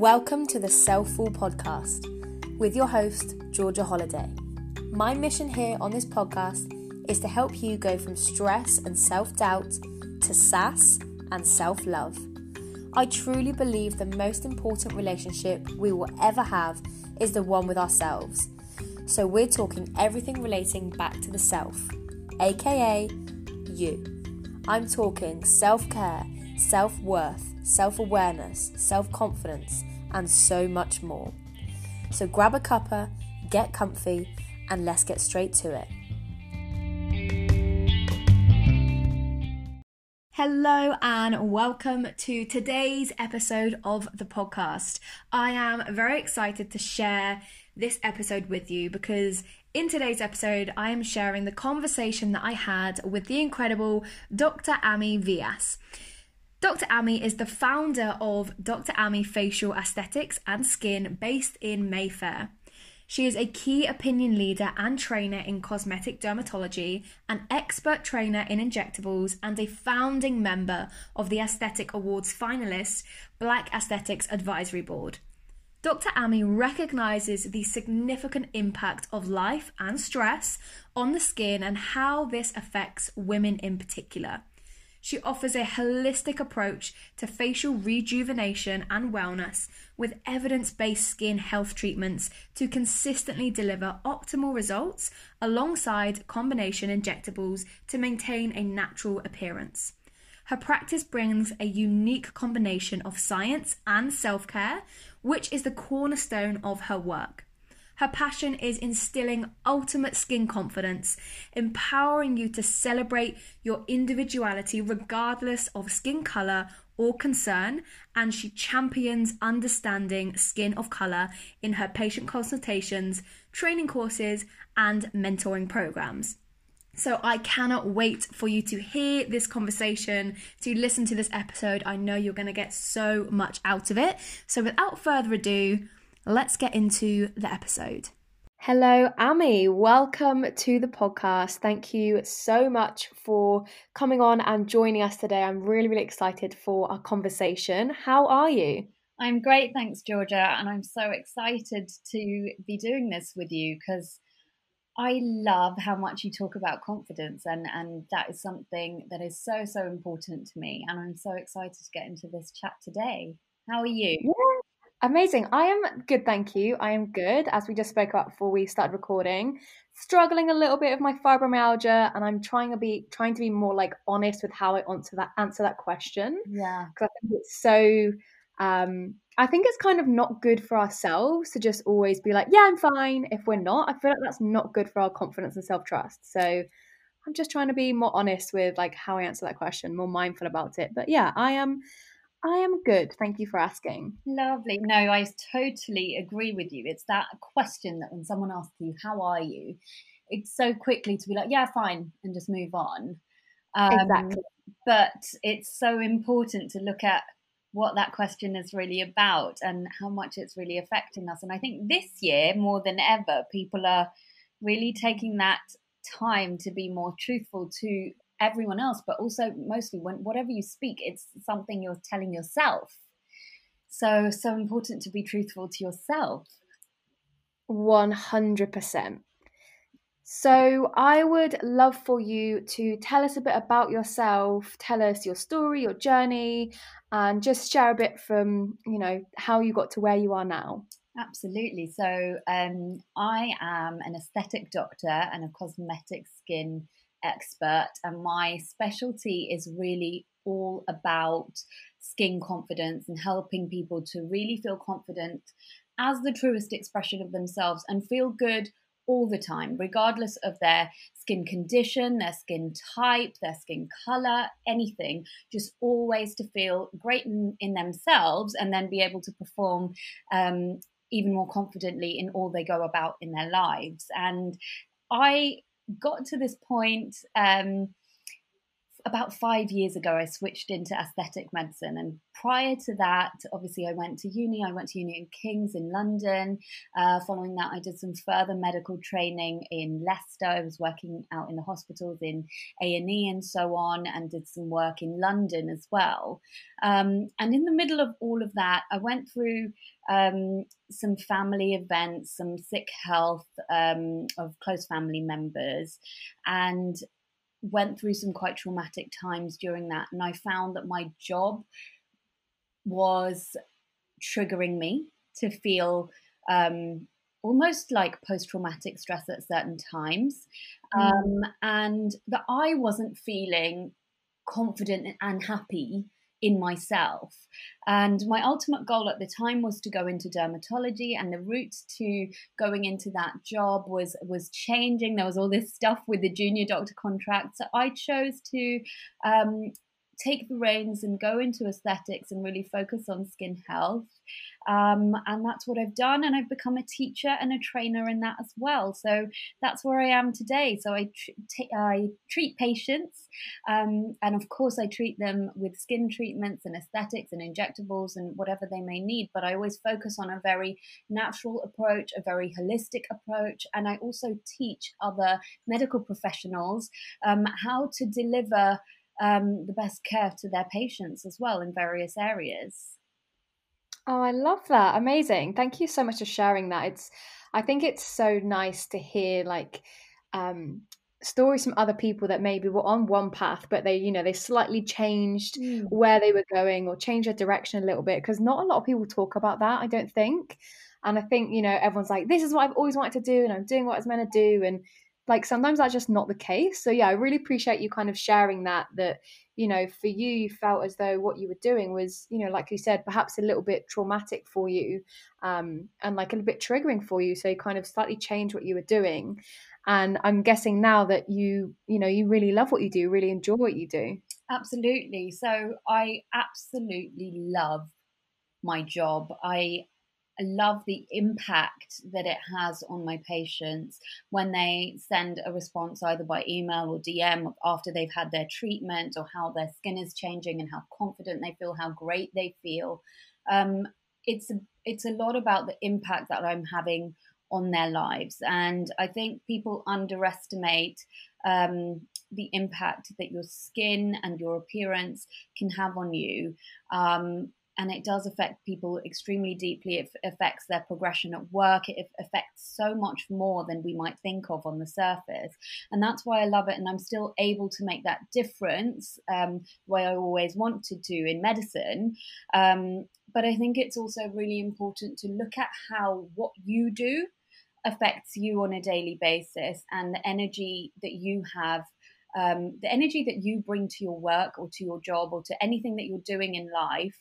Welcome to the Selfful podcast with your host, Georgia Holliday. My mission here on this podcast is to help you go from stress and self doubt to sass and self love. I truly believe the most important relationship we will ever have is the one with ourselves. So, we're talking everything relating back to the self, aka you. I'm talking self care, self worth, self awareness, self confidence, and so much more. So grab a cuppa, get comfy, and let's get straight to it. Hello and welcome to today's episode of the podcast. I am very excited to share this episode with you because in today's episode, I am sharing the conversation that I had with the incredible Dr. Amiee Vyas. Dr. Amiee is the founder of Dr. Amiee Facial Aesthetics and Skin based in Mayfair. She is a key opinion leader and trainer in cosmetic dermatology, an expert trainer in injectables, and a founding member of the Aesthetic Awards finalist Black Aesthetics Advisory Board. Dr. Amiee recognizes the significant impact of life and stress on the skin and how this affects women in particular. She offers a holistic approach to facial rejuvenation and wellness with evidence based skin health treatments to consistently deliver optimal results alongside combination injectables to maintain a natural appearance. Her practice brings a unique combination of science and self care, which is the cornerstone of her work. Her passion is instilling ultimate skin confidence, empowering you to celebrate your individuality regardless of skin color or concern, and she champions understanding skin of color in her patient consultations, training courses, and mentoring programs. So I cannot wait for you to hear this conversation, to listen to this episode. I know you're going to get so much out of it. So without further ado, let's get into the episode. Hello, Amiee. Welcome to the podcast. Thank you so much for coming on and joining us today. I'm really, really excited for our conversation. How are you? I'm great, thanks, Georgia. And I'm so excited to be doing this with you because I love how much you talk about confidence, and, and that is something that is so, so important to me. And I'm so excited to get into this chat today. How are you? Yeah, Amazing. I am good, thank you. I am good, as we just spoke about before we started recording. Struggling a little bit with my fibromyalgia, and I'm trying to be trying to be more like honest with how I answer that answer that question. Yeah, because I think it's so. Um, I think it's kind of not good for ourselves to just always be like, "Yeah, I'm fine." If we're not, I feel like that's not good for our confidence and self trust. So I'm just trying to be more honest with like how I answer that question, more mindful about it. But yeah, I am. I am good. Thank you for asking. Lovely. No, I totally agree with you. It's that question that when someone asks you, How are you? It's so quickly to be like, Yeah, fine, and just move on. Um, exactly. But it's so important to look at what that question is really about and how much it's really affecting us. And I think this year, more than ever, people are really taking that time to be more truthful to everyone else, but also mostly when whatever you speak, it's something you're telling yourself. So, so important to be truthful to yourself. 100%. So, I would love for you to tell us a bit about yourself, tell us your story, your journey, and just share a bit from, you know, how you got to where you are now. Absolutely. So, um, I am an aesthetic doctor and a cosmetic skin expert, and my specialty is really all about skin confidence and helping people to really feel confident as the truest expression of themselves and feel good all the time, regardless of their skin condition, their skin type, their skin color, anything, just always to feel great in, in themselves and then be able to perform um, even more confidently in all they go about in their lives. And I got to this point um, about five years ago, I switched into aesthetic medicine. And prior to that, obviously, I went to uni. I went to uni in King's in London. Uh, following that, I did some further medical training in Leicester. I was working out in the hospitals in A and E and so on, and did some work in London as well. Um, and in the middle of all of that, I went through um, some family events, some sick health um, of close family members, and went through some quite traumatic times during that. And I found that my job was triggering me to feel um, almost like post traumatic stress at certain times. Mm. Um, and that I wasn't feeling confident and happy in myself. And my ultimate goal at the time was to go into dermatology, and the route to going into that job was was changing. There was all this stuff with the junior doctor contract, so I chose to um, take the reins and go into aesthetics and really focus on skin health. Um, and that's what I've done. And I've become a teacher and a trainer in that as well. So that's where I am today. So I, tr- I treat patients. Um, and of course, I treat them with skin treatments and aesthetics and injectables and whatever they may need. But I always focus on a very natural approach, a very holistic approach. And I also teach other medical professionals um, how to deliver um, the best care to their patients as well in various areas. Oh, I love that. Amazing. Thank you so much for sharing that. It's I think it's so nice to hear like um stories from other people that maybe were on one path but they you know they slightly changed mm. where they were going or changed their direction a little bit because not a lot of people talk about that i don't think and i think you know everyone's like this is what i've always wanted to do and i'm doing what i was meant to do and like sometimes that's just not the case. So yeah i really appreciate you kind of sharing that that you know for you you felt as though what you were doing was you know like you said perhaps a little bit traumatic for you um and like a little bit triggering for you. So you kind of slightly changed what you were doing. And i'm guessing now that you you know you really love what you do really enjoy what you do. Absolutely. So i absolutely love my job. I I love the impact that it has on my patients when they send a response either by email or DM after they've had their treatment or how their skin is changing and how confident they feel, how great they feel. Um, it's it's a lot about the impact that I'm having on their lives, and I think people underestimate um, the impact that your skin and your appearance can have on you. Um, and it does affect people extremely deeply. It affects their progression at work. It affects so much more than we might think of on the surface. And that's why I love it. And I'm still able to make that difference, um, way I always want to in medicine. Um, but I think it's also really important to look at how what you do affects you on a daily basis and the energy that you have um, the energy that you bring to your work or to your job or to anything that you're doing in life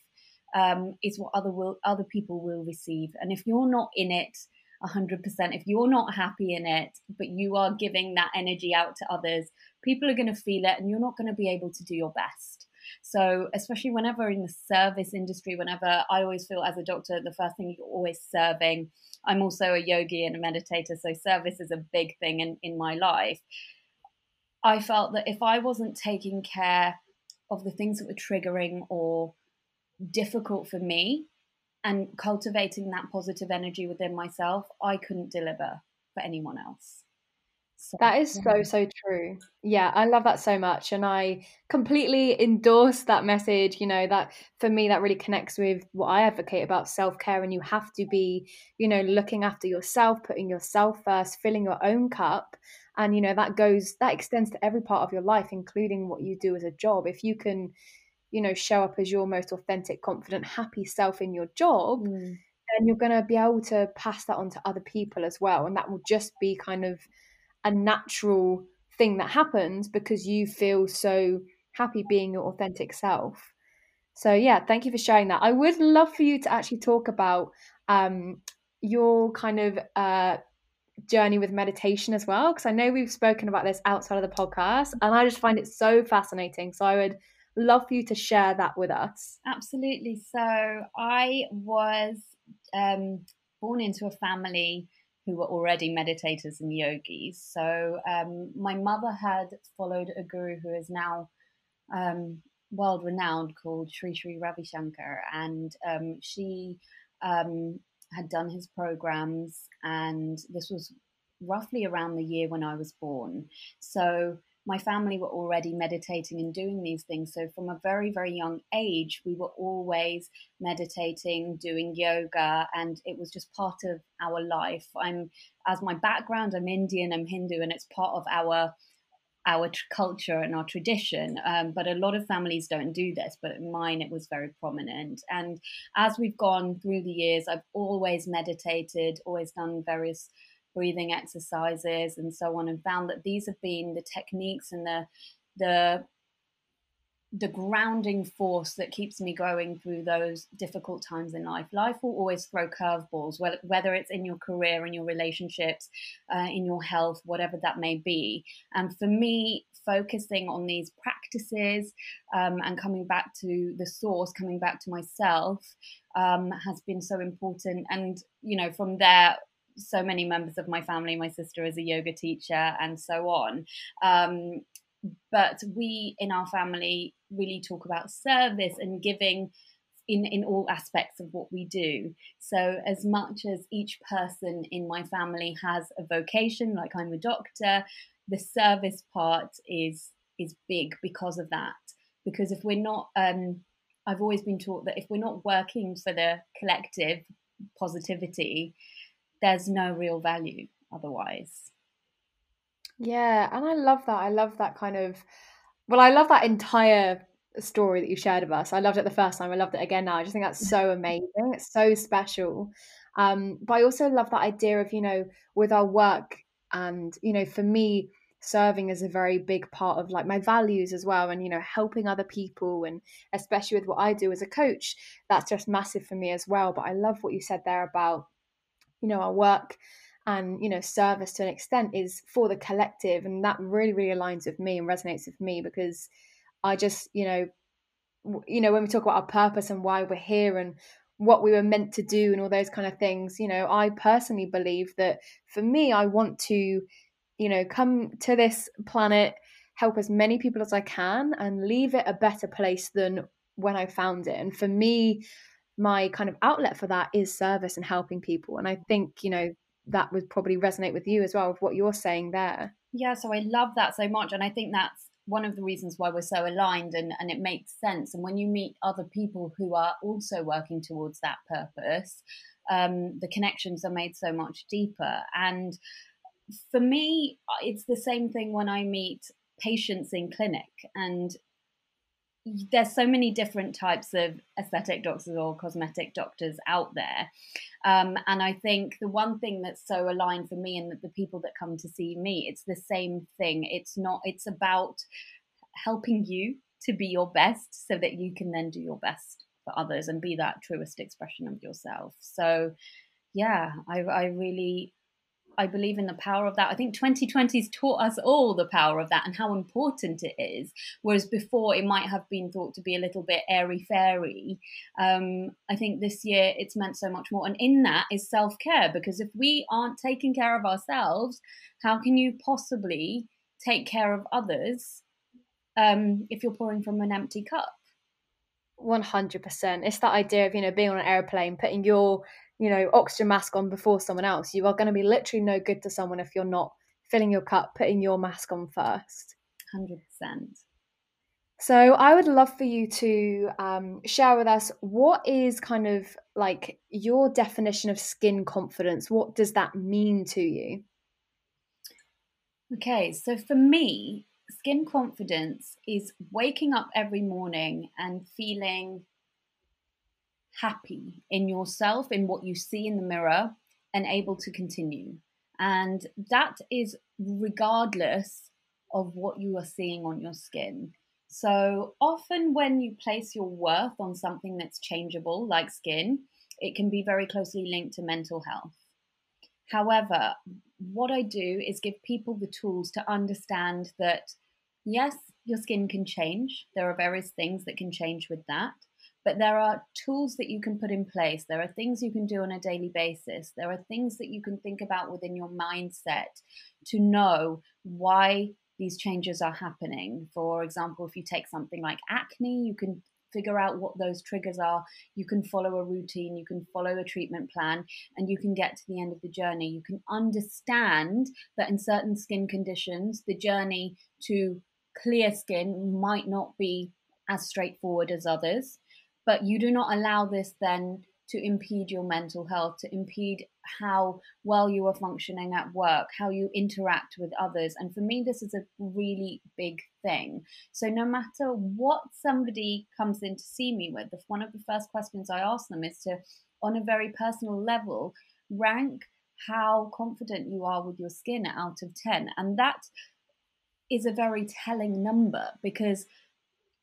um, is what other will other people will receive. And if you're not in it 100%, if you're not happy in it, but you are giving that energy out to others, people are going to feel it, and you're not going to be able to do your best. So, especially whenever in the service industry, whenever I always feel as a doctor, the first thing you're always serving. I'm also a yogi and a meditator, so service is a big thing in, in my life. I felt that if I wasn't taking care of the things that were triggering or difficult for me and cultivating that positive energy within myself, I couldn't deliver for anyone else. So, that is so so true. Yeah, I love that so much and I completely endorse that message, you know, that for me that really connects with what I advocate about self-care and you have to be, you know, looking after yourself, putting yourself first, filling your own cup and you know that goes that extends to every part of your life including what you do as a job. If you can you know show up as your most authentic confident happy self in your job mm. then you're going to be able to pass that on to other people as well and that will just be kind of a natural thing that happens because you feel so happy being your authentic self so yeah thank you for sharing that i would love for you to actually talk about um, your kind of uh, journey with meditation as well because i know we've spoken about this outside of the podcast and i just find it so fascinating so i would love for you to share that with us. Absolutely. So I was um, born into a family who were already meditators and yogis. So um, my mother had followed a guru who is now um, world renowned called Sri Sri Ravi Shankar, and um, she um, had done his programs, and this was roughly around the year when I was born. So my family were already meditating and doing these things. So from a very, very young age, we were always meditating, doing yoga, and it was just part of our life. I'm, as my background, I'm Indian, I'm Hindu, and it's part of our our culture and our tradition. Um, but a lot of families don't do this, but in mine it was very prominent. And as we've gone through the years, I've always meditated, always done various breathing exercises and so on, and found that these have been the techniques and the the the grounding force that keeps me going through those difficult times in life. Life will always throw curveballs, whether it's in your career, in your relationships, uh, in your health, whatever that may be. And for me, focusing on these practices um, and coming back to the source, coming back to myself, um, has been so important. And, you know, from there, so many members of my family. My sister is a yoga teacher, and so on. Um, but we in our family really talk about service and giving in, in all aspects of what we do. So, as much as each person in my family has a vocation, like I'm a doctor, the service part is is big because of that. Because if we're not, um, I've always been taught that if we're not working for the collective positivity, there's no real value otherwise. Yeah, and I love that. I love that kind of well, I love that entire story that you shared with us. I loved it the first time. I loved it again now. I just think that's so amazing. It's so special. Um, but I also love that idea of, you know, with our work and, you know, for me, serving is a very big part of like my values as well and you know helping other people and especially with what I do as a coach that's just massive for me as well but I love what you said there about you know our work and you know service to an extent is for the collective and that really really aligns with me and resonates with me because i just you know you know when we talk about our purpose and why we're here and what we were meant to do and all those kind of things you know i personally believe that for me i want to you know come to this planet help as many people as i can and leave it a better place than when i found it. And for me my kind of outlet for that is service and helping people and i think you know that would probably resonate with you as well with what you're saying there. Yeah, so I love that so much. And I think that's one of the reasons why we're so aligned and, and it makes sense. And when you meet other people who are also working towards that purpose, um, the connections are made so much deeper. And for me, it's the same thing when I meet patients in clinic and there's so many different types of aesthetic doctors or cosmetic doctors out there. Um, and I think the one thing that's so aligned for me and that the people that come to see me, it's the same thing. It's not, it's about helping you to be your best so that you can then do your best for others and be that truest expression of yourself. So, yeah, I, I really I believe in the power of that. I think 2020's taught us all the power of that and how important it is. Whereas before it might have been thought to be a little bit airy fairy. Um, I think this year it's meant so much more. And in that is self care because if we aren't taking care of ourselves, how can you possibly take care of others um, if you're pouring from an empty cup? 100%. It's that idea of, you know, being on an airplane, putting your you know, oxygen mask on before someone else. You are going to be literally no good to someone if you're not filling your cup, putting your mask on first. 100%. So I would love for you to um, share with us what is kind of like your definition of skin confidence. What does that mean to you? Okay, so for me, skin confidence is waking up every morning and feeling happy in yourself, in what you see in the mirror, and able to continue. And that is regardless of what you are seeing on your skin. So often, when you place your worth on something that's changeable, like skin, it can be very closely linked to mental health. However, what I do is give people the tools to understand that yes, your skin can change. There are various things that can change with that. But there are tools that you can put in place. There are things you can do on a daily basis. There are things that you can think about within your mindset to know why these changes are happening. For example, if you take something like acne, you can figure out what those triggers are. You can follow a routine, you can follow a treatment plan, and you can get to the end of the journey. You can understand that in certain skin conditions, the journey to clear skin might not be as straightforward as others, but you do not allow this then to impede your mental health, to impede how well you are functioning at work, how you interact with others. And for me, this is a really big thing. So, no matter what somebody comes in to see me with, one of the first questions I ask them is to, on a very personal level, rank how confident you are with your skin out of 10. And that is a very telling number because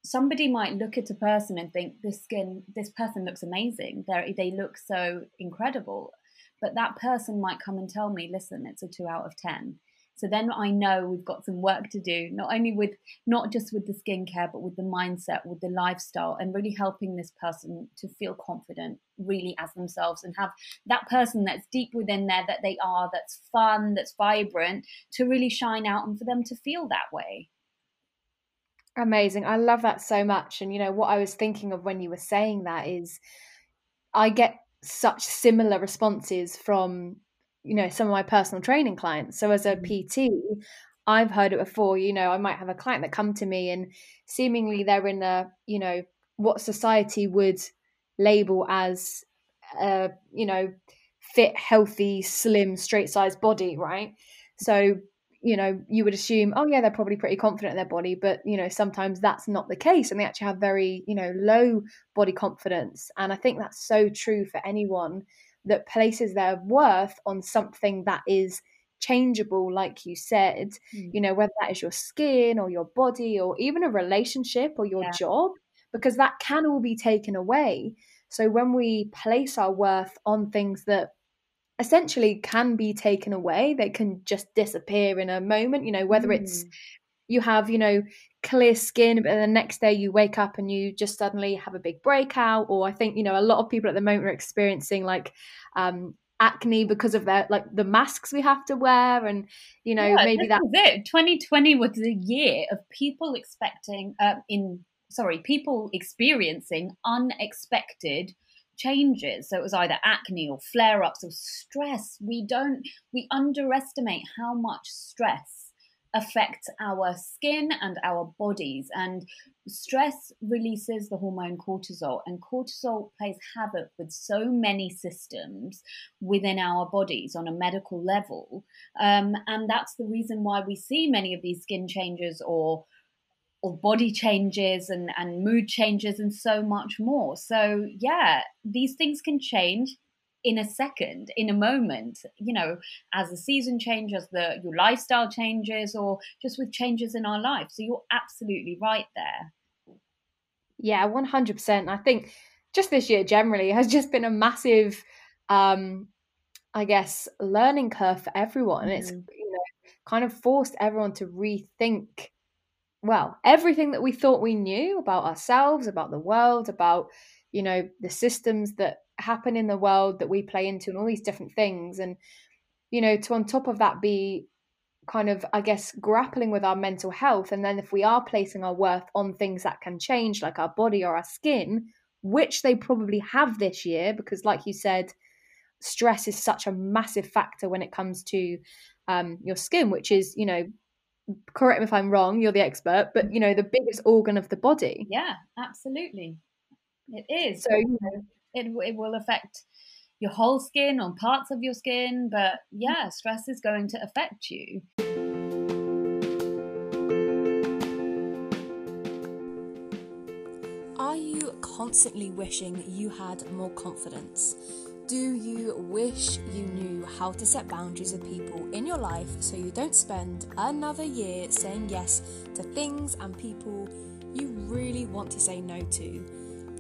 somebody might look at a person and think this skin this person looks amazing. They they look so incredible. But that person might come and tell me listen it's a 2 out of 10 so then i know we've got some work to do not only with not just with the skincare but with the mindset with the lifestyle and really helping this person to feel confident really as themselves and have that person that's deep within there that they are that's fun that's vibrant to really shine out and for them to feel that way Amazing. I love that so much. And, you know, what I was thinking of when you were saying that is I get such similar responses from, you know, some of my personal training clients. So as a mm-hmm. PT, I've heard it before, you know, I might have a client that come to me and seemingly they're in a, you know, what society would label as a, you know, fit, healthy, slim, straight sized body, right? So you know, you would assume, oh yeah, they're probably pretty confident in their body, but you know, sometimes that's not the case, and they actually have very, you know, low body confidence. And I think that's so true for anyone that places their worth on something that is changeable, like you said. Mm. You know, whether that is your skin or your body or even a relationship or your yeah. job, because that can all be taken away. So when we place our worth on things that essentially can be taken away. They can just disappear in a moment, you know, whether mm. it's you have, you know, clear skin, but the next day you wake up and you just suddenly have a big breakout. Or I think, you know, a lot of people at the moment are experiencing like um, acne because of their like the masks we have to wear and you know yeah, maybe that's it 2020 was the year of people expecting uh, in sorry people experiencing unexpected changes. So it was either acne or flare ups or stress. We don't, we underestimate how much stress affects our skin and our bodies. And stress releases the hormone cortisol, and cortisol plays havoc with so many systems within our bodies on a medical level. Um, and that's the reason why we see many of these skin changes or or body changes and, and mood changes and so much more. So, yeah, these things can change in a second, in a moment, you know, as the season changes, the your lifestyle changes, or just with changes in our life. So you're absolutely right there. Yeah, one hundred percent. I think just this year generally has just been a massive, um, I guess, learning curve for everyone. Mm. It's you know kind of forced everyone to rethink well, everything that we thought we knew about ourselves, about the world, about, you know, the systems that happen in the world that we play into and all these different things. And, you know, to on top of that be kind of, I guess, grappling with our mental health. And then if we are placing our worth on things that can change, like our body or our skin, which they probably have this year, because like you said, stress is such a massive factor when it comes to um, your skin, which is, you know, correct me if I'm wrong, you're the expert, but you know, the biggest organ of the body. Yeah, absolutely. It is. So, you know, it, it will affect your whole skin or parts of your skin, but yeah, mm-hmm. stress is going to affect you. Are you constantly wishing you had more confidence? Do you wish you knew how to set boundaries with people in your life so you don't spend another year saying yes to things and people you really want to say no to?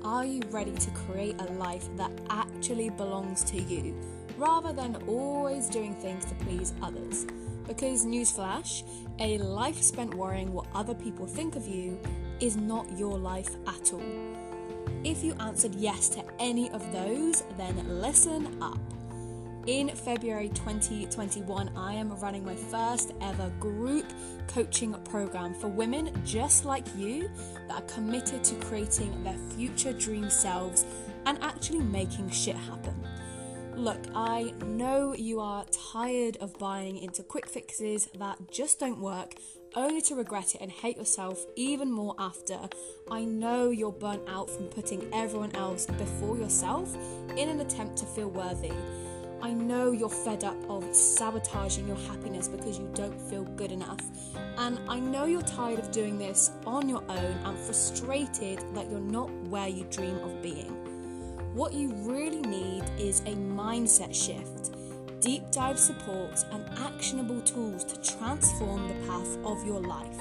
Are you ready to create a life that actually belongs to you rather than always doing things to please others? Because, newsflash, a life spent worrying what other people think of you is not your life at all. If you answered yes to any of those, then listen up. in February 2021, I am running my first ever group coaching program for women just like you that are committed to creating their future dream selves and actually making shit happen. Look, I know you are tired of buying into quick fixes that just don't work, only to regret it and hate yourself even more after. I know you're burnt out from putting everyone else before yourself in an attempt to feel worthy. I know you're fed up of sabotaging your happiness because you don't feel good enough. And I know you're tired of doing this on your own and frustrated that you're not where you dream of being. What you really need is a mindset shift, deep dive support, and actionable tools to transform the path of your life.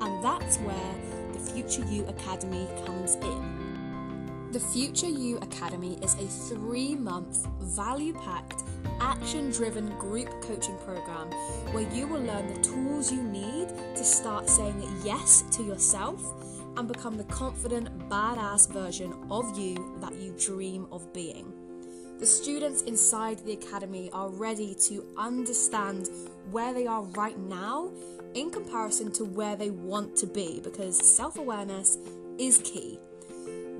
And that's where the Future You Academy comes in. The Future You Academy is a three month, value packed, action driven group coaching program where you will learn the tools you need to start saying yes to yourself and become the confident, badass version of you that you dream of being. The students inside the academy are ready to understand where they are right now in comparison to where they want to be because self awareness is key.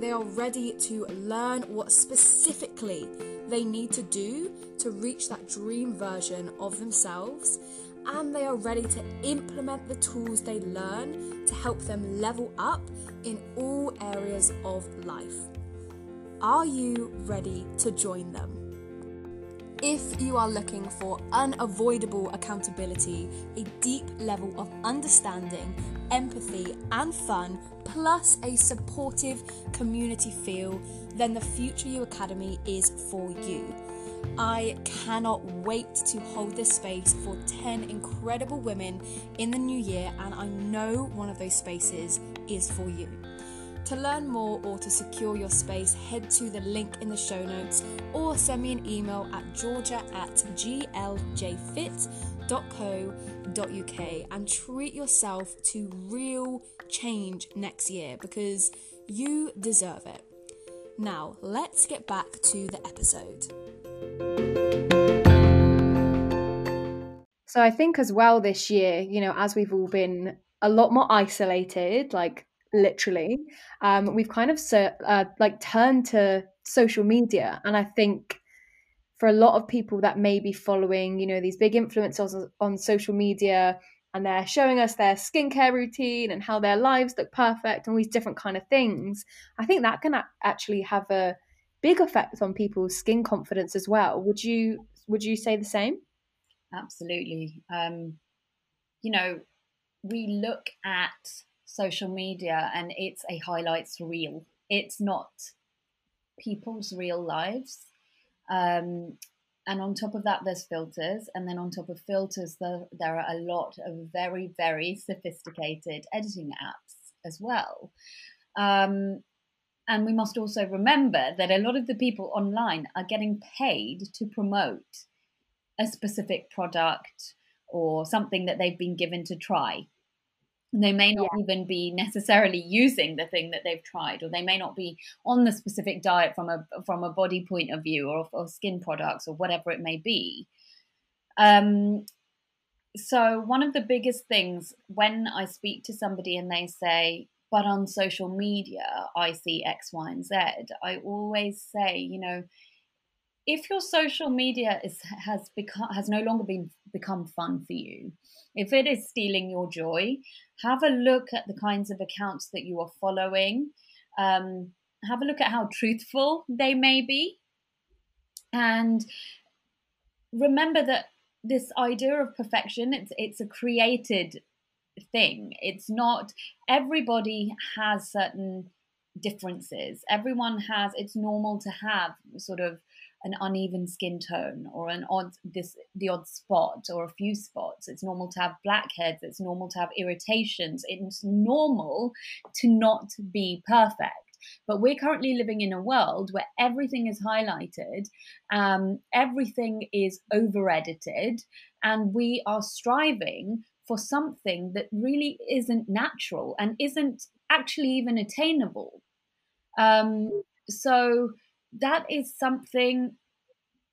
They are ready to learn what specifically they need to do to reach that dream version of themselves, and they are ready to implement the tools they learn to help them level up in all areas of life. Are you ready to join them? If you are looking for unavoidable accountability, a deep level of understanding, empathy, and fun, plus a supportive community feel, then the Future You Academy is for you. I cannot wait to hold this space for 10 incredible women in the new year, and I know one of those spaces is for you. To learn more or to secure your space, head to the link in the show notes or send me an email at georgia at gljfit.co.uk and treat yourself to real change next year because you deserve it. Now, let's get back to the episode. So, I think as well this year, you know, as we've all been a lot more isolated, like literally, um, we've kind of uh, like turned to social media. And I think for a lot of people that may be following, you know, these big influencers on social media, and they're showing us their skincare routine and how their lives look perfect and all these different kind of things i think that can actually have a big effect on people's skin confidence as well. Would you would you say the same? Absolutely. Um you know we look at social media and it's a highlights reel. It's not people's real lives. Um, and on top of that there's filters. And then on top of filters there, there are a lot of very very sophisticated editing apps as well. Um, and we must also remember that a lot of the people online are getting paid to promote a specific product or something that they've been given to try they may not yeah. even be necessarily using the thing that they've tried or they may not be on the specific diet from a from a body point of view or, or skin products or whatever it may be um, so one of the biggest things when i speak to somebody and they say but on social media i see x y and z i always say you know if your social media is has become has no longer been become fun for you if it is stealing your joy have a look at the kinds of accounts that you are following. Um, have a look at how truthful they may be. And remember that this idea of perfection it's it's a created thing. It's not everybody has certain differences. Everyone has it's normal to have sort of an uneven skin tone or an odd this the odd spot or a few spots. It's normal to have blackheads it's normal to have irritations. It's normal to not be perfect. But we're currently living in a world where everything is highlighted um, everything is over edited and we are striving for something that really isn't natural and isn't actually even attainable. Um, so that is something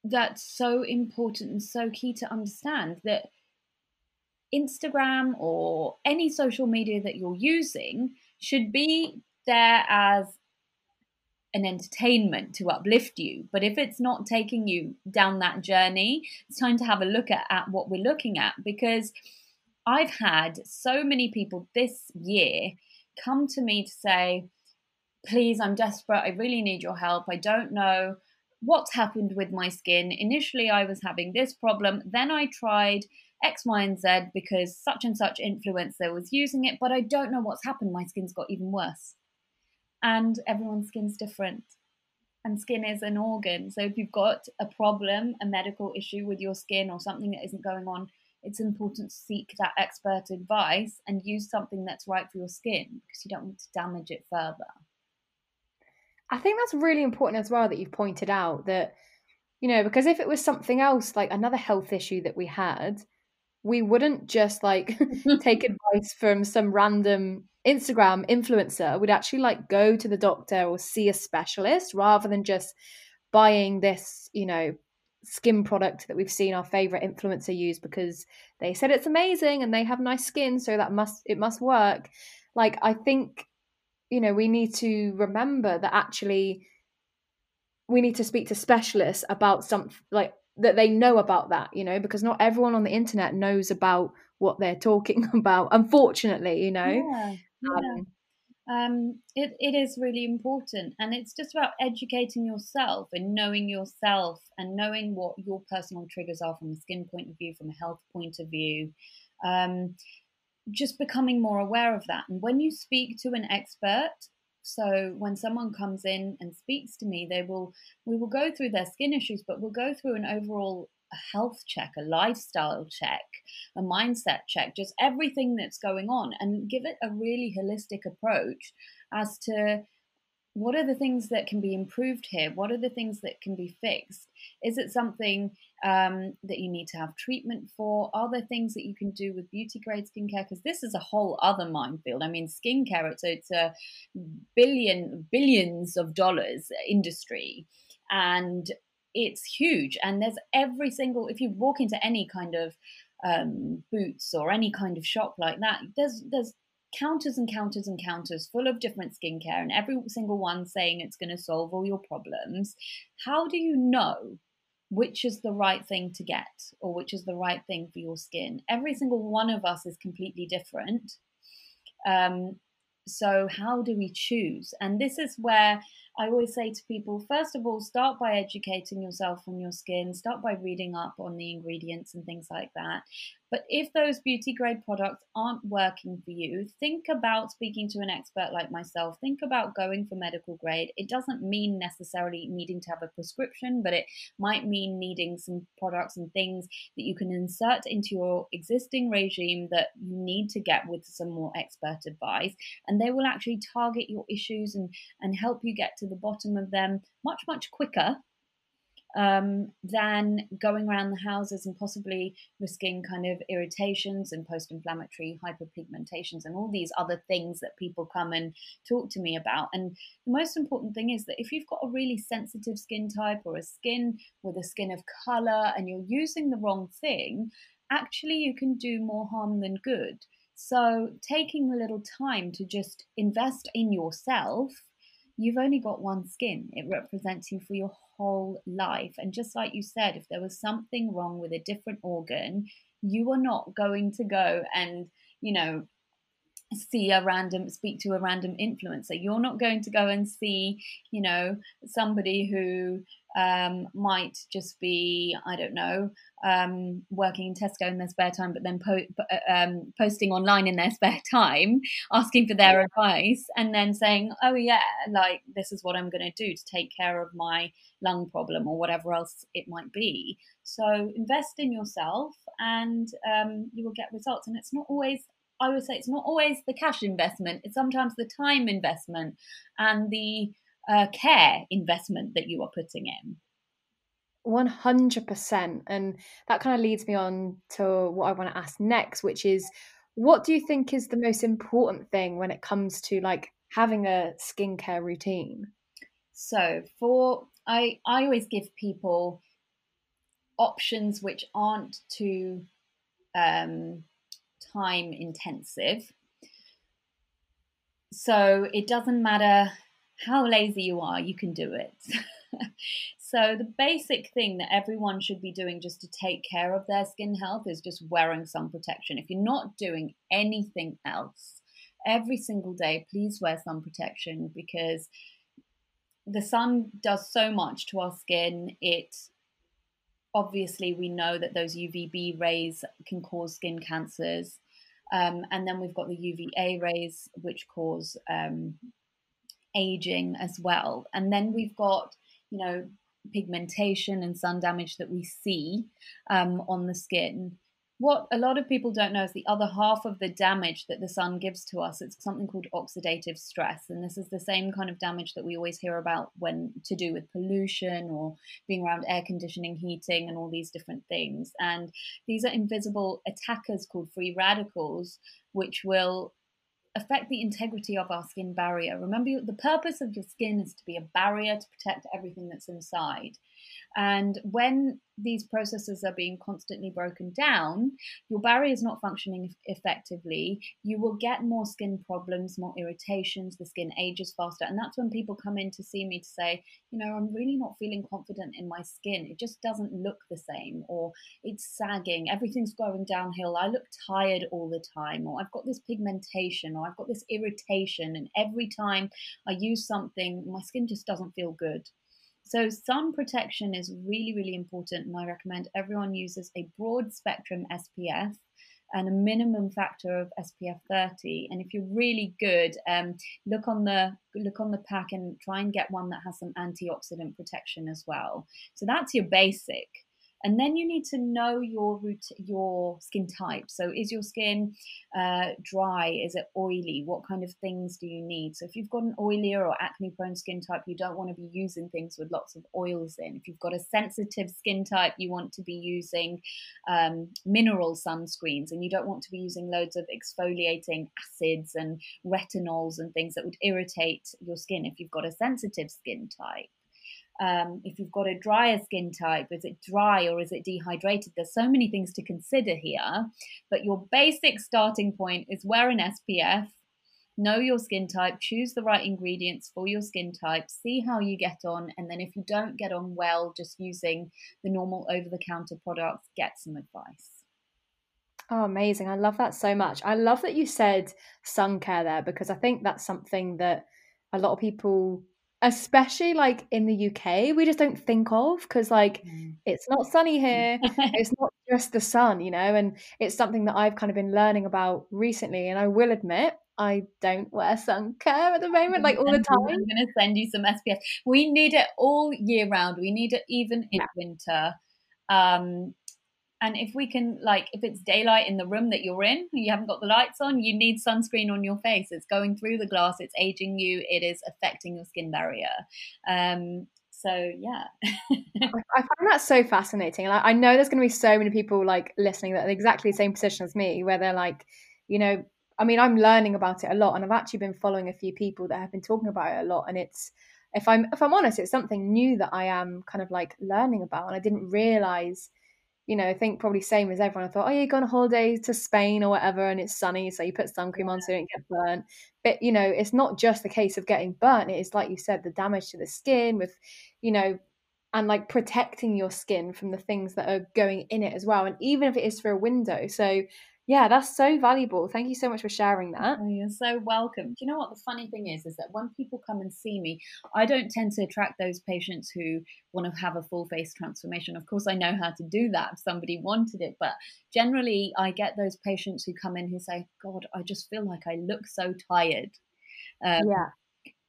that's so important and so key to understand that Instagram or any social media that you're using should be there as an entertainment to uplift you. But if it's not taking you down that journey, it's time to have a look at, at what we're looking at because I've had so many people this year come to me to say, please, I'm desperate. I really need your help. I don't know what's happened with my skin. Initially, I was having this problem. Then I tried X, Y, and Z because such and such influencer was using it, but I don't know what's happened. My skin's got even worse. And everyone's skin's different. And skin is an organ. So if you've got a problem, a medical issue with your skin or something that isn't going on, it's important to seek that expert advice and use something that's right for your skin because you don't want to damage it further. I think that's really important as well that you've pointed out that, you know, because if it was something else, like another health issue that we had, we wouldn't just like take advice from some random Instagram influencer. We'd actually like go to the doctor or see a specialist rather than just buying this, you know, skin product that we've seen our favorite influencer use because they said it's amazing and they have nice skin so that must it must work like i think you know we need to remember that actually we need to speak to specialists about something like that they know about that you know because not everyone on the internet knows about what they're talking about unfortunately you know yeah, yeah. Um, um, it, it is really important and it's just about educating yourself and knowing yourself and knowing what your personal triggers are from a skin point of view from a health point of view um, just becoming more aware of that. And when you speak to an expert so when someone comes in and speaks to me they will we will go through their skin issues but we'll go through an overall health check, a lifestyle check, a mindset check, just everything that's going on, and give it a really holistic approach as to what are the things that can be improved here? What are the things that can be fixed? Is it something um, that you need to have treatment for? Are there things that you can do with beauty grade skincare? Because this is a whole other minefield. I mean, skincare, it's a, it's a billion, billions of dollars industry. And it's huge and there's every single if you walk into any kind of um, boots or any kind of shop like that there's there's counters and counters and counters full of different skincare and every single one saying it's going to solve all your problems. How do you know which is the right thing to get or which is the right thing for your skin? Every single one of us is completely different. Um, so how do we choose? And this is where I always say to people, first of all, start by educating yourself on your skin, start by reading up on the ingredients and things like that. But if those beauty grade products aren't working for you, think about speaking to an expert like myself. Think about going for medical grade. It doesn't mean necessarily needing to have a prescription, but it might mean needing some products and things that you can insert into your existing regime that you need to get with some more expert advice. And they will actually target your issues and, and help you get to the bottom of them much, much quicker um, than going around the houses and possibly risking kind of irritations and post inflammatory hyperpigmentations and all these other things that people come and talk to me about. And the most important thing is that if you've got a really sensitive skin type or a skin with a skin of color and you're using the wrong thing, actually you can do more harm than good. So, taking a little time to just invest in yourself you've only got one skin. It represents you for your whole life. And just like you said, if there was something wrong with a different organ, you are not going to go and, you know, see a random speak to a random influencer. You're not going to go and see you know somebody who um, might just be i don't know um, working in tesco in their spare time but then po- uh, um, posting online in their spare time asking for their advice and then saying oh yeah like this is what i'm going to do to take care of my lung problem or whatever else it might be. So invest in yourself and um, you will get results. And it's not always I would say it's not always the cash investment, it's sometimes the time investment and the uh, care investment that you are putting in. 100%. And that kind of leads me on to what I want to ask next, which is what do you think is the most important thing when it comes to like having a skincare routine? So, for I, I always give people options which aren't too um, time intensive. So it doesn't matter how lazy you are, you can do it. so the basic thing that everyone should be doing just to take care of their skin health is just wearing sun protection. If you're not doing anything else every single day, please wear sun protection because the sun does so much to our skin. It obviously we know that those UVB rays can cause skin cancers. Um, and then we've got the UVA rays, which cause um, aging as well. And then we've got, you know, pigmentation and sun damage that we see um, on the skin what a lot of people don't know is the other half of the damage that the sun gives to us. It's something called oxidative stress. And this is the same kind of damage that we always hear about when to do with pollution or being around air conditioning, heating, and all these different things. And these are invisible attackers called free radicals, which will affect the integrity of our skin barrier. Remember, the purpose of your skin is to be a barrier to protect everything that's inside. And when these processes are being constantly broken down, your barrier is not functioning effectively. You will get more skin problems, more irritations, the skin ages faster. And that's when people come in to see me to say, you know, I'm really not feeling confident in my skin. It just doesn't look the same, or it's sagging, everything's going downhill. I look tired all the time, or I've got this pigmentation, or I've got this irritation. And every time I use something, my skin just doesn't feel good. So sun protection is really, really important, and I recommend everyone uses a broad spectrum SPF and a minimum factor of SPF 30. And if you're really good, um, look on the look on the pack and try and get one that has some antioxidant protection as well. So that's your basic. And then you need to know your root, your skin type. So, is your skin uh, dry? Is it oily? What kind of things do you need? So, if you've got an oilier or acne prone skin type, you don't want to be using things with lots of oils in. If you've got a sensitive skin type, you want to be using um, mineral sunscreens and you don't want to be using loads of exfoliating acids and retinols and things that would irritate your skin if you've got a sensitive skin type. Um, if you've got a drier skin type, is it dry or is it dehydrated? There's so many things to consider here, but your basic starting point is wear an SPF, know your skin type, choose the right ingredients for your skin type, see how you get on, and then if you don't get on well just using the normal over the counter products, get some advice. Oh, amazing. I love that so much. I love that you said sun care there because I think that's something that a lot of people especially like in the UK, we just don't think of because like mm. it's not sunny here. it's not just the sun, you know, and it's something that I've kind of been learning about recently. And I will admit, I don't wear sun care at the moment, like all the time. I'm going to send you some SPF. We need it all year round. We need it even in yeah. winter. Um, and if we can, like, if it's daylight in the room that you're in, you haven't got the lights on, you need sunscreen on your face. It's going through the glass, it's aging you, it is affecting your skin barrier. Um, so yeah, I, find that so fascinating, I, I know there's going to be so many people like listening that are exactly the same position as me, where they're like, you know, I mean, I'm learning about it a lot, and I've actually been following a few people that have been talking about it a lot, and it's if I'm if I'm honest, it's something new that I am kind of like learning about, and I didn't realize you know, I think probably same as everyone. I thought, oh, you go on a holiday to Spain or whatever, and it's sunny, so you put sun cream on so you don't get burnt. But you know, it's not just the case of getting burnt. It is like you said, the damage to the skin with, you know, and like protecting your skin from the things that are going in it as well. And even if it is for a window, so yeah, that's so valuable. Thank you so much for sharing that. Oh, you're so welcome. Do you know what the funny thing is? Is that when people come and see me, I don't tend to attract those patients who want to have a full face transformation. Of course, I know how to do that if somebody wanted it, but generally, I get those patients who come in who say, God, I just feel like I look so tired. Um, yeah.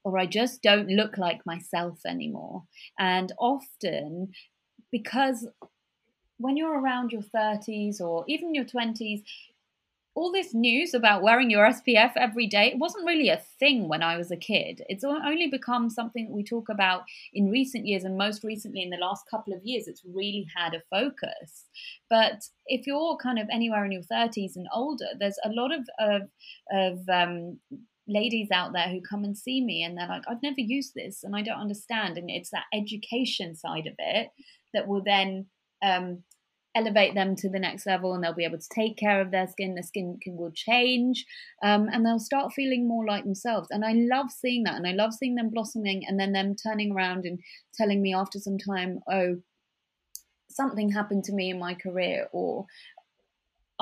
Or I just don't look like myself anymore. And often, because when you're around your 30s or even your 20s, all this news about wearing your SPF every day, it wasn't really a thing when I was a kid. It's only become something that we talk about in recent years, and most recently in the last couple of years, it's really had a focus. But if you're kind of anywhere in your 30s and older, there's a lot of, of, of um, ladies out there who come and see me and they're like, I've never used this and I don't understand. And it's that education side of it that will then um, elevate them to the next level and they'll be able to take care of their skin their skin can, will change um, and they'll start feeling more like themselves and i love seeing that and i love seeing them blossoming and then them turning around and telling me after some time oh something happened to me in my career or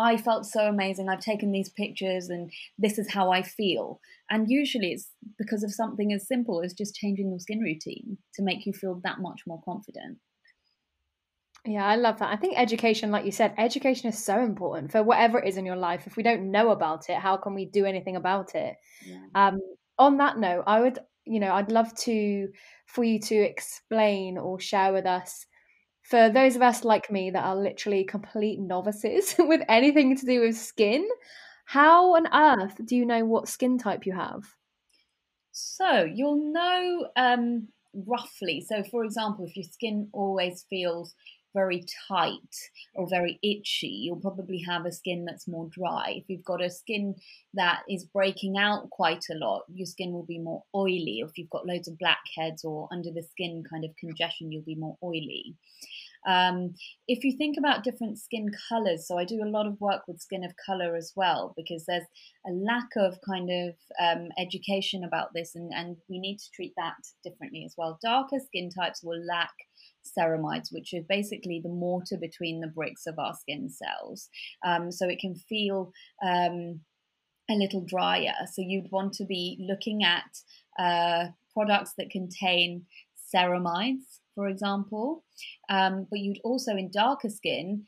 I felt so amazing. I've taken these pictures and this is how I feel. And usually it's because of something as simple as just changing your skin routine to make you feel that much more confident. Yeah, I love that. I think education, like you said, education is so important for whatever it is in your life. If we don't know about it, how can we do anything about it? Yeah. Um, on that note, I would, you know, I'd love to for you to explain or share with us for those of us like me that are literally complete novices with anything to do with skin, how on earth do you know what skin type you have? So you'll know um, roughly. So, for example, if your skin always feels very tight or very itchy, you'll probably have a skin that's more dry. If you've got a skin that is breaking out quite a lot, your skin will be more oily. If you've got loads of blackheads or under the skin kind of congestion, you'll be more oily. Um, if you think about different skin colors, so I do a lot of work with skin of color as well, because there's a lack of kind of um, education about this, and, and we need to treat that differently as well. Darker skin types will lack ceramides, which are basically the mortar between the bricks of our skin cells. Um, so it can feel um, a little drier. So you'd want to be looking at uh, products that contain ceramides for example. Um, but you'd also, in darker skin,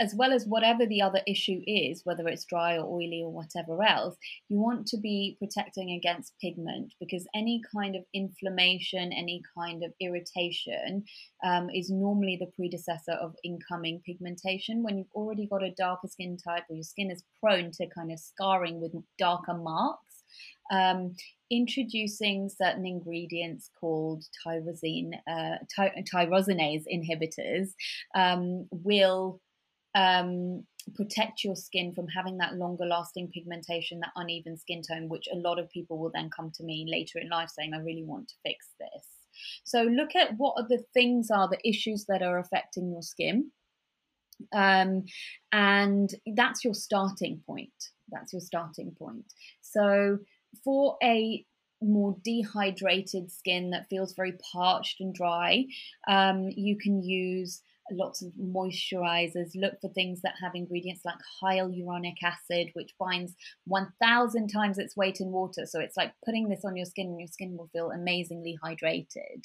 as well as whatever the other issue is, whether it's dry or oily or whatever else, you want to be protecting against pigment because any kind of inflammation, any kind of irritation um, is normally the predecessor of incoming pigmentation. When you've already got a darker skin type or your skin is prone to kind of scarring with darker marks, um, introducing certain ingredients called tyrosine, uh, ty- tyrosinase inhibitors um, will um, protect your skin from having that longer lasting pigmentation, that uneven skin tone, which a lot of people will then come to me later in life saying, I really want to fix this. So look at what are the things are the issues that are affecting your skin. Um, and that's your starting point. That's your starting point. So for a more dehydrated skin that feels very parched and dry, um, you can use lots of moisturizers. Look for things that have ingredients like hyaluronic acid, which binds 1,000 times its weight in water. So it's like putting this on your skin, and your skin will feel amazingly hydrated.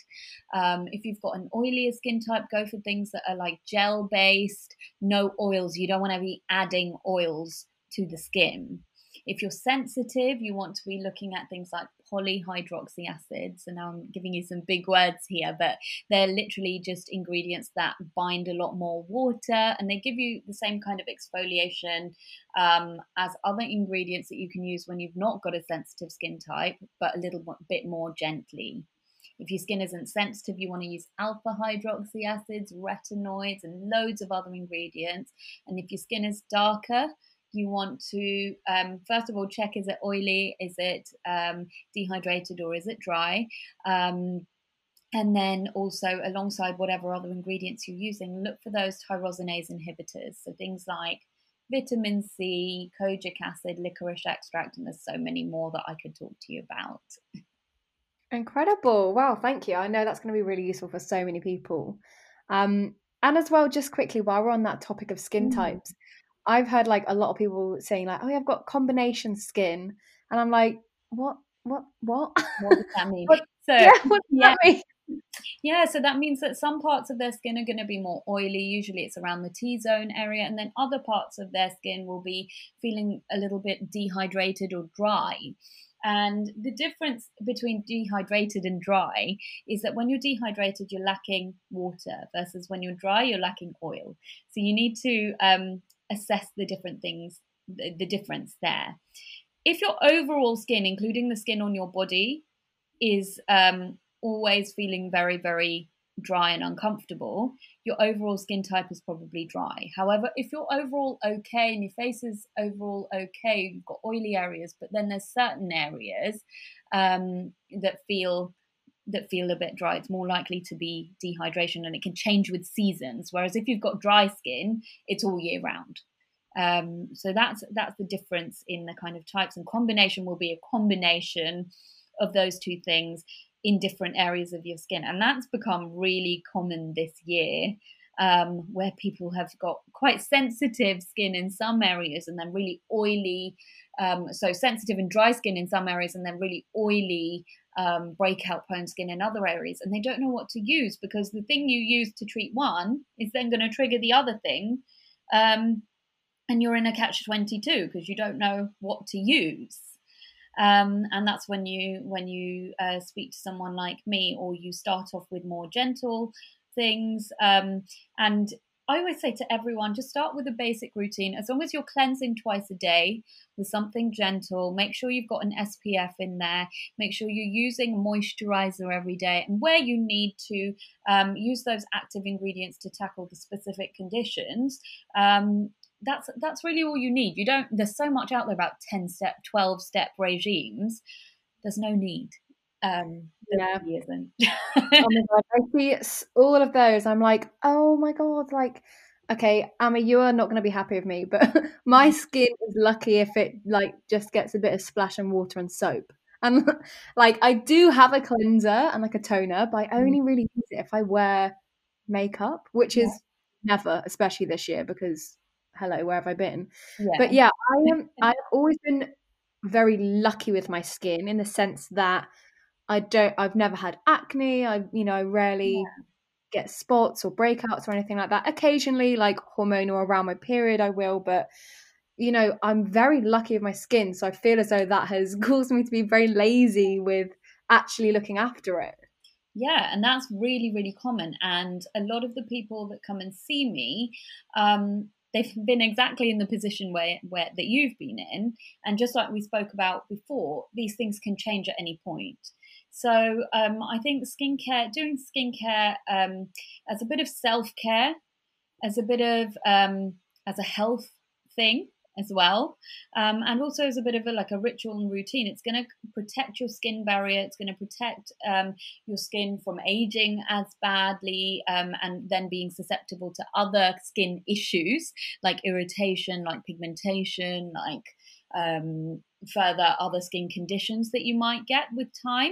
Um, if you've got an oilier skin type, go for things that are like gel based, no oils. You don't want to be adding oils to the skin. If you're sensitive, you want to be looking at things like polyhydroxy acids. And now I'm giving you some big words here, but they're literally just ingredients that bind a lot more water and they give you the same kind of exfoliation um, as other ingredients that you can use when you've not got a sensitive skin type, but a little bit more gently. If your skin isn't sensitive, you want to use alpha hydroxy acids, retinoids, and loads of other ingredients. And if your skin is darker, you want to um, first of all check is it oily, is it um, dehydrated, or is it dry. Um, and then also alongside whatever other ingredients you're using, look for those tyrosinase inhibitors. So things like vitamin C, kojic acid, licorice extract, and there's so many more that I could talk to you about. Incredible. Wow, thank you. I know that's going to be really useful for so many people. Um, and as well, just quickly, while we're on that topic of skin mm. types, I've heard like a lot of people saying like, "Oh, yeah, I've got combination skin," and I'm like, "What? What? What? What does that mean?" what, so yeah, what does yeah. that mean? Yeah, so that means that some parts of their skin are going to be more oily. Usually it's around the T zone area. And then other parts of their skin will be feeling a little bit dehydrated or dry. And the difference between dehydrated and dry is that when you're dehydrated, you're lacking water versus when you're dry, you're lacking oil. So you need to um, assess the different things, the, the difference there. If your overall skin, including the skin on your body, is um, always feeling very, very dry and uncomfortable, your overall skin type is probably dry. However, if you're overall okay and your face is overall okay, you've got oily areas, but then there's certain areas um, that feel that feel a bit dry, it's more likely to be dehydration and it can change with seasons. Whereas if you've got dry skin, it's all year round. Um, so that's that's the difference in the kind of types and combination will be a combination of those two things in different areas of your skin and that's become really common this year um, where people have got quite sensitive skin in some areas and then really oily um, so sensitive and dry skin in some areas and then really oily um, breakout prone skin in other areas. And they don't know what to use because the thing you use to treat one is then going to trigger the other thing um, and you're in a catch 22 because you don't know what to use. Um, and that's when you when you uh, speak to someone like me or you start off with more gentle things um, and I always say to everyone, just start with a basic routine. As long as you're cleansing twice a day with something gentle, make sure you've got an SPF in there. Make sure you're using moisturizer every day. And where you need to um, use those active ingredients to tackle the specific conditions, um, that's that's really all you need. You don't. There's so much out there about ten step, twelve step regimes. There's no need. Um, yeah, isn't. oh my god, I see all of those. I'm like, oh my god, like. Okay, Amiee, you are not going to be happy with me, but my skin is lucky if it like just gets a bit of splash and water and soap. And like I do have a cleanser and like a toner, but I mm. only really use it if I wear makeup, which is never, especially this year because hello, where have I been? Yeah. But yeah, I am. I've always been very lucky with my skin in the sense that I don't. I've never had acne. I, you know, I rarely yeah. get spots or breakouts or anything like that. Occasionally, like hormonal around my period, I will, but you know, I'm very lucky with my skin. So I feel as though that has caused me to be very lazy with actually looking after it. Yeah, and that's really, really common. And a lot of the people that come and see me, um, they've been exactly in the position where, where that you've been in and just like we spoke about before these things can change at any point so um, i think skincare doing skincare um, as a bit of self-care as a bit of um, as a health thing as well um, and also as a bit of a like a ritual and routine. It's going to protect your skin barrier it's going to protect um, your skin from aging as badly um, and then being susceptible to other skin issues like irritation like pigmentation like um, further other skin conditions that you might get with time.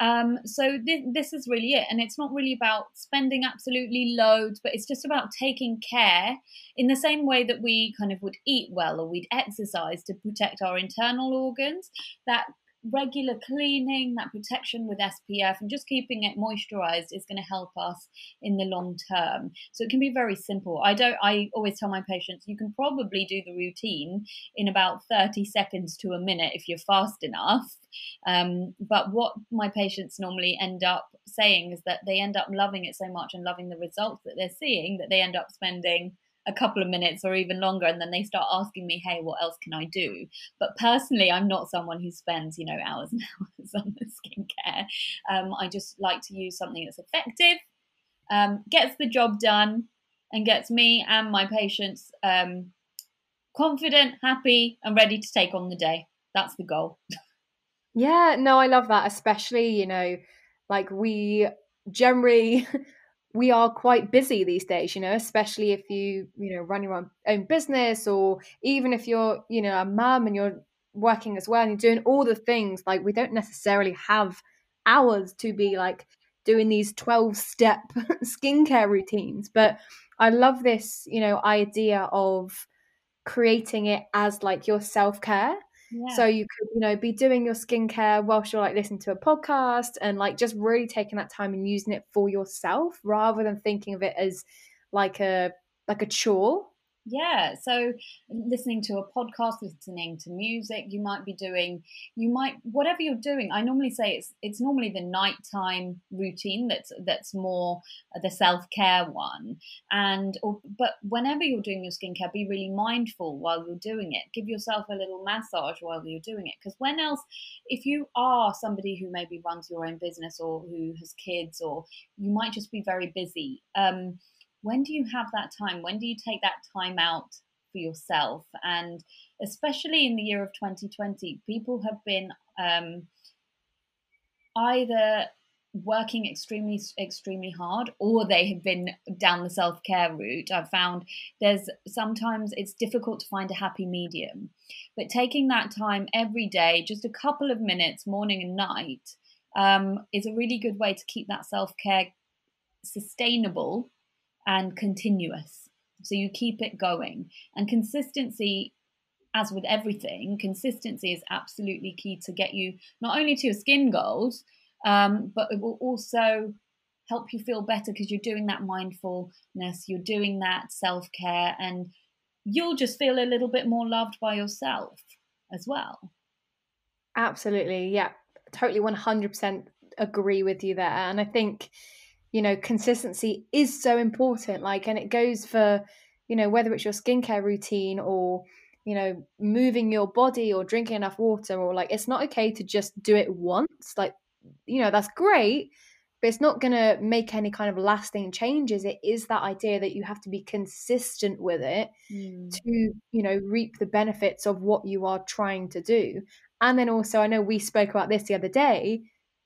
Um, so th- this is really it, and it's not really about spending absolutely loads, but it's just about taking care in the same way that we kind of would eat well or we'd exercise to protect our internal organs. That regular cleaning, that protection with SPF, and just keeping it moisturized is going to help us in the long term. So it can be very simple. I don't. I always tell my patients you can probably do the routine in about thirty seconds to a minute if you're fast enough. Um, but what my patients normally end up saying is that they end up loving it so much and loving the results that they're seeing that they end up spending a couple of minutes or even longer and then they start asking me hey what else can i do? But personally i'm not someone who spends you know hours and hours on the skincare. Um, i just like to use something that's effective um, gets the job done and gets me and my patients um, confident happy and ready to take on the day. That's the goal. Yeah no i love that especially you know like we generally we are quite busy these days you know especially if you you know run your own, own business or even if you're you know a mum and you're working as well and you're doing all the things like we don't necessarily have hours to be like doing these 12 step skincare routines but i love this you know idea of creating it as like your self-care so you could, you know, be doing your skincare whilst you're like listening to a podcast and like just really taking that time and using it for yourself rather than thinking of it as like a like a chore yeah, so listening to a podcast, listening to music, you might be doing, you might whatever you're doing. I normally say it's it's normally the nighttime routine that's that's more the self care one, and or, but whenever you're doing your skincare, be really mindful while you're doing it. Give yourself a little massage while you're doing it, because when else, if you are somebody who maybe runs your own business or who has kids, or you might just be very busy. Um, when do you have that time? When do you take that time out for yourself? And especially in the year of 2020, people have been um, either working extremely extremely hard or they have been down the self-care route i've found there's sometimes it's difficult to find a happy medium but taking that time every day just a couple of minutes morning and night um, is a really good way to keep that self-care sustainable and continuous so you keep it going and consistency as with everything consistency is absolutely key to get you not only to your skin goals um, but it will also help you feel better because you're doing that mindfulness, you're doing that self care, and you'll just feel a little bit more loved by yourself as well. Absolutely. Yeah. Totally 100% agree with you there. And I think, you know, consistency is so important. Like, and it goes for, you know, whether it's your skincare routine or, you know, moving your body or drinking enough water or like, it's not okay to just do it once. Like, you know that's great but it's not going to make any kind of lasting changes it is that idea that you have to be consistent with it mm. to you know reap the benefits of what you are trying to do and then also i know we spoke about this the other day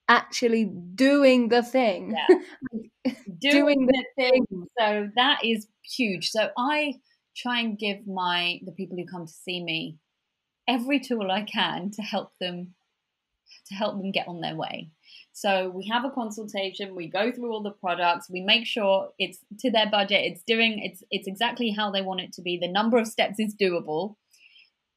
actually doing the thing yeah. doing, doing, the thing. thing so that is huge so i try and give my the people who come to see me every tool i can to help them to help them get on their way. So we have a consultation, we go through all the products, we make sure it's to their budget, it's doing it's it's exactly how they want it to be. The number of steps is doable.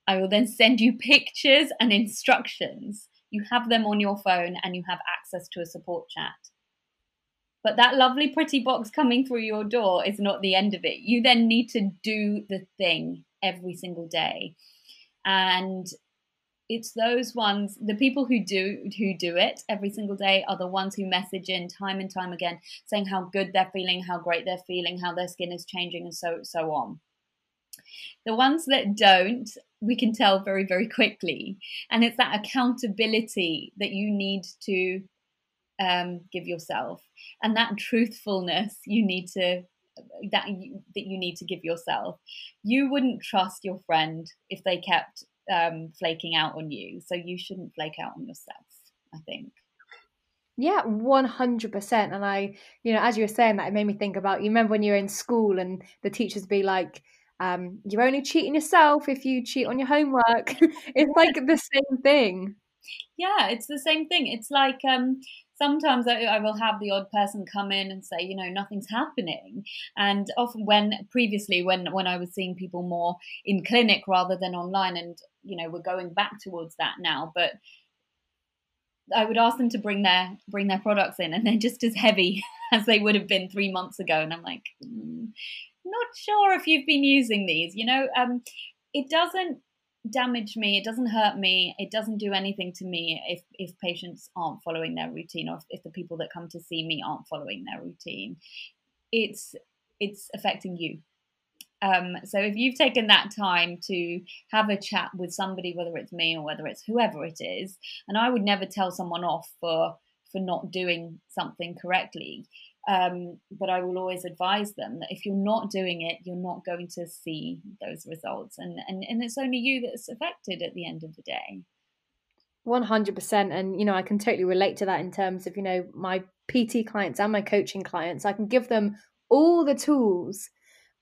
I will then send you pictures and instructions. You have them on your phone and you have access to a support chat. But that lovely pretty box coming through your door is not the end of it. You then need to do the thing every single day. And it's those ones the people who do who do it every single day are the ones who message in time and time again saying how good they're feeling how great they're feeling how their skin is changing and so so on the ones that don't we can tell very very quickly and it's that accountability that you need to um, give yourself and that truthfulness you need to that you, that you need to give yourself you wouldn't trust your friend if they kept um, flaking out on you. So you shouldn't flake out on yourself, I think. Yeah, 100%. And I, you know, as you were saying that, it made me think about, you remember when you were in school and the teachers be like, um, you're only cheating yourself if you cheat on your homework. it's like the same thing. Yeah, it's the same thing. It's like um, sometimes I, I, will have the odd person come in and say, you know, nothing's happening. And often when previously when when I was seeing people more in clinic rather than online, and you know, we're going back towards that now, but I would ask them to bring their bring their products in, and they're just as heavy as they would have been three months ago. And I'm like, mm, not sure if you've been using these. You know, um, it doesn't damage me it doesn't hurt me it doesn't do anything to me if if patients aren't following their routine or if, if the people that come to see me aren't following their routine it's it's affecting you um, so if you've taken that time to have a chat with somebody whether it's me or whether it's whoever it is and i would never tell someone off for for not doing something correctly um, but I will always advise them that if you're not doing it, you're not going to see those results. And, and, and it's only you that's affected at the end of the day. 100%. And, you know, I can totally relate to that in terms of, you know, my PT clients and my coaching clients. I can give them all the tools.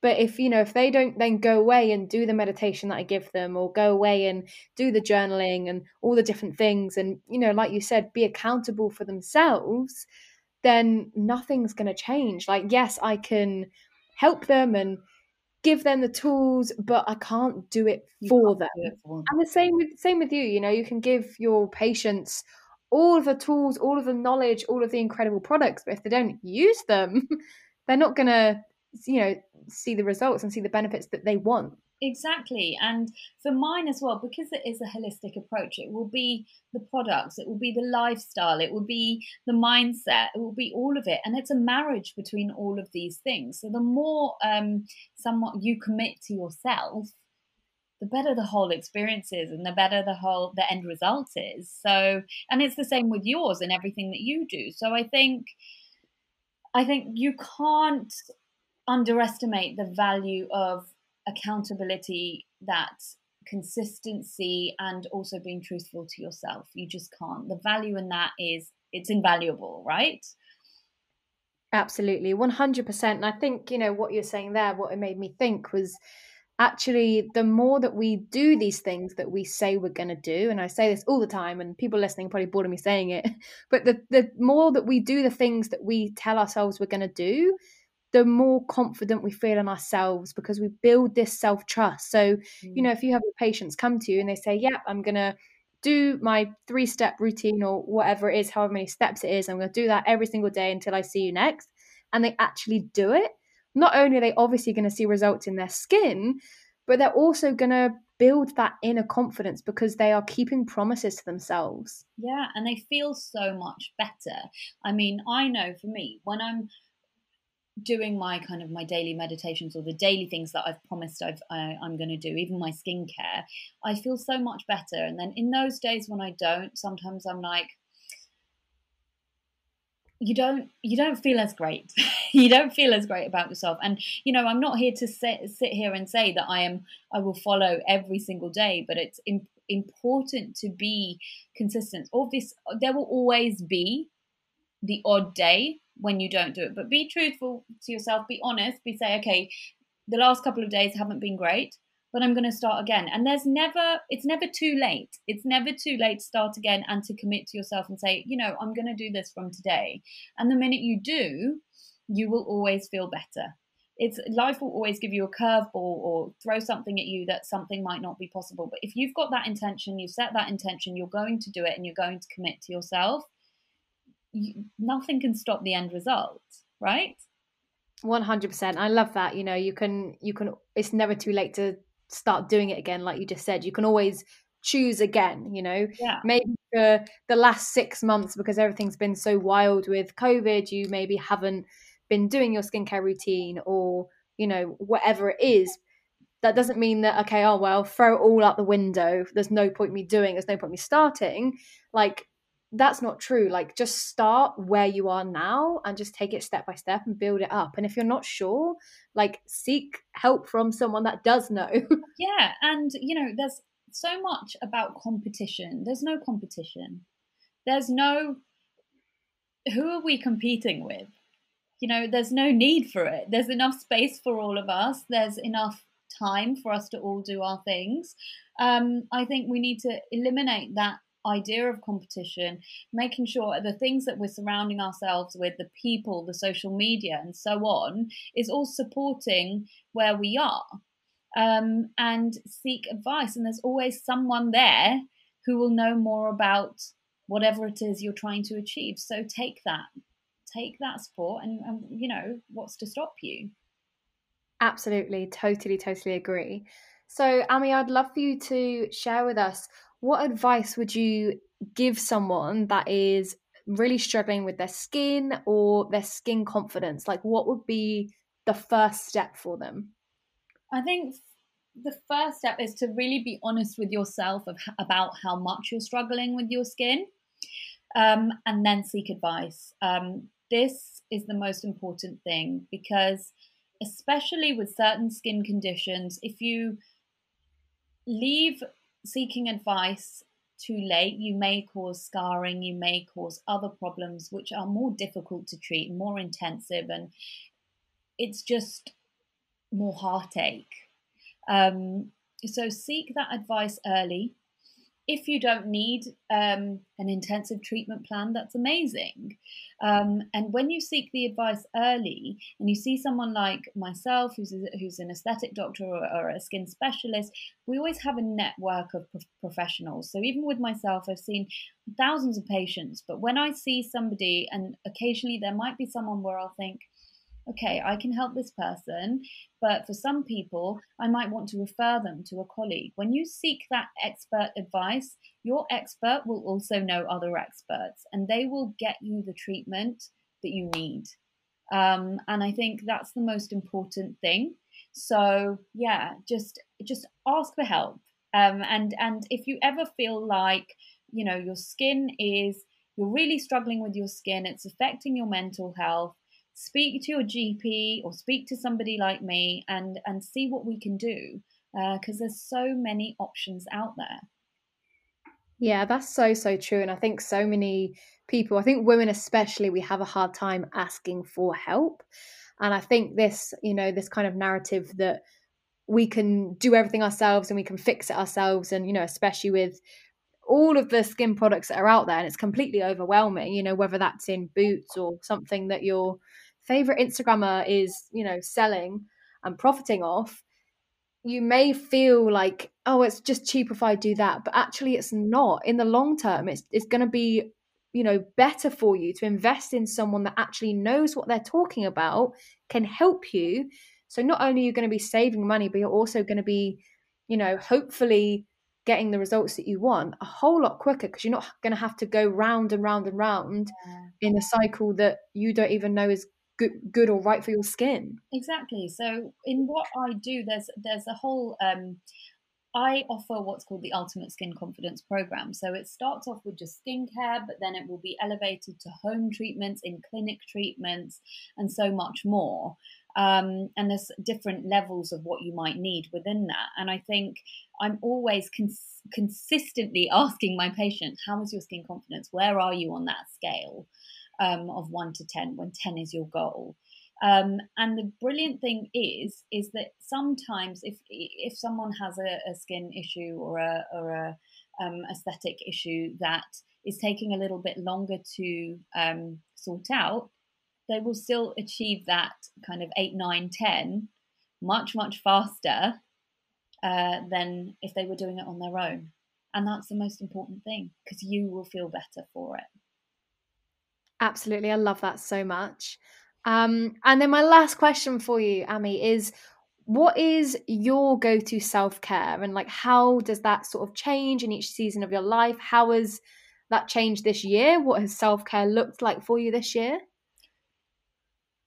But if, you know, if they don't then go away and do the meditation that I give them or go away and do the journaling and all the different things and, you know, like you said, be accountable for themselves, then nothing's going to change. Like, yes, I can help them and give them the tools, but I can't do it for them. It for them. And the same with same with you. You know, you can give your patients all of the tools, all of the knowledge, all of the incredible products, but if they don't use them, they're not going to, you know, see the results and see the benefits that they want. Exactly. And for mine as well, because it is a holistic approach, it will be the products, it will be the lifestyle, it will be the mindset, it will be all of it. And it's a marriage between all of these things. So the more um, somewhat you commit to yourself, the better the whole experience is and the better the whole the end result is. So and it's the same with yours and everything that you do. So I think I think you can't underestimate the value of accountability, that consistency, and also being truthful to yourself. You just can't. The value in that is it's invaluable, right? Absolutely, 100%. And I think, you know, what you're saying there, what it made me think was actually the more that we do these things that we say we're going to do and i say this all the time and people listening probably bored of me saying it but the, the more that we do the things that we tell ourselves we're going to do the more confident we feel in ourselves because we build this self trust so mm. you know if you have your patients come to you and they say yep yeah, i'm going to do my three step routine or whatever it is however many steps it is i'm going to do that every single day until i see you next and they actually do it not only are they obviously going to see results in their skin, but they're also going to build that inner confidence because they are keeping promises to themselves. Yeah, and they feel so much better. I mean, I know for me, when I'm doing my kind of my daily meditations or the daily things that I've promised I've, I, I'm going to do, even my skincare, I feel so much better. And then in those days when I don't, sometimes I'm like, you don't you don't feel as great. You don't feel as great about yourself. And you know i'm not here to sit, sit here and say that i am i will follow every single day but it's imp- important to be consistent. Obviously there will always be the odd day when you don't do it but be truthful to yourself be honest be say okay the last couple of days haven't been great but I'm going to start again. And there's never, it's never too late. It's never too late to start again and to commit to yourself and say, you know, I'm going to do this from today. And the minute you do, you will always feel better. It's life will always give you a curveball or throw something at you that something might not be possible. But if you've got that intention, you set that intention, you're going to do it and you're going to commit to yourself, you, nothing can stop the end result, right? 100% i love that you know you can you can it's never too late to start doing it again like you just said. You can always choose again you know? Yeah. maybe for the last six months because everything's been so wild with covid you maybe haven't been doing your skincare routine or you know whatever it is. That doesn't mean that okay oh well throw it all out the window. There's no point me doing there's no point me starting. Like that's not true like just start where you are now and just take it step by step and build it up and if you're not sure like seek help from someone that does know. Yeah and you know there's so much about competition there's no competition. There's no who are we competing with? You know there's no need for it. There's enough space for all of us. There's enough time for us to all do our things. Um, i think we need to eliminate that idea of competition, making sure the things that we're surrounding ourselves with, the people, the social media, and so on, is all supporting where we are. Um, and seek advice. And there's always someone there who will know more about whatever it is you're trying to achieve. So take that, take that support, and, and you know what's to stop you. Absolutely, totally, totally agree. So, Amiee, I'd love for you to share with us what advice would you give someone that is really struggling with their skin or their skin confidence? Like, what would be the first step for them? I think the first step is to really be honest with yourself of, about how much you're struggling with your skin um, and then seek advice. Um, this is the most important thing because, especially with certain skin conditions, if you leave seeking advice too late, you may cause scarring, you may cause other problems which are more difficult to treat, more intensive, and it's just more heartache. Um, so seek that advice early if you don't need um, an intensive treatment plan, that's amazing. Um, and when you seek the advice early and you see someone like myself, who's, a, who's an aesthetic doctor or, or, a skin specialist, we always have a network of pro- professionals. So even with myself, I've seen thousands of patients, but when I see somebody, and occasionally there might be someone where I'll think, okay, I can help this person, but for some people, I might want to refer them to a colleague. When you seek that expert advice, your expert will also know other experts and they will get you the treatment that you need. Um, and I think that's the most important thing. So yeah, just just ask for help. Um, and and if you ever feel like you know your skin is you're really struggling with your skin, it's affecting your mental health speak to your GP or speak to somebody like me and and see what we can do because uh, there's so many options out there. Yeah, that's so, so true. And I think so many people, I think women especially, we have a hard time asking for help. And I think this, you know, this kind of narrative that we can do everything ourselves and we can fix it ourselves. And, you know, especially with all of the skin products that are out there, and it's completely overwhelming, you know, whether that's in boots or something that your favorite Instagrammer is, you know, selling and profiting off you may feel like oh it's just cheap if i do that but actually it's not in the long term it's it's going to be you know better for you to invest in someone that actually knows what they're talking about can help you so not only are you going to be saving money but you're also going to be you know hopefully getting the results that you want a whole lot quicker because you're not going to have to go round and round and round yeah. in a cycle that you don't even know is good, good or right for your skin. Exactly. So in what I do, there's there's a whole. Um, I offer what's called the Ultimate Skin Confidence Program. So it starts off with just skincare, but then it will be elevated to home treatments, in clinic treatments, and so much more. Um, and there's different levels of what you might need within that. And I think I'm always cons- consistently asking my patients, "How is your skin confidence? Where are you on that scale?" Um, of one to 10 when 10 is your goal. Um, and the brilliant thing is, is that sometimes if if someone has a, a skin issue or a or a um, aesthetic issue that is taking a little bit longer to um, sort out, they will still achieve that kind of 8, 9, 10 much, much faster uh, than if they were doing it on their own. And that's the most important thing because you will feel better for it. Absolutely. I love that so much. Um, and then my last question for you, Amiee, is what is your go-to self-care and like how does that sort of change in each season of your life? How has that changed this year? What has self-care looked like for you this year?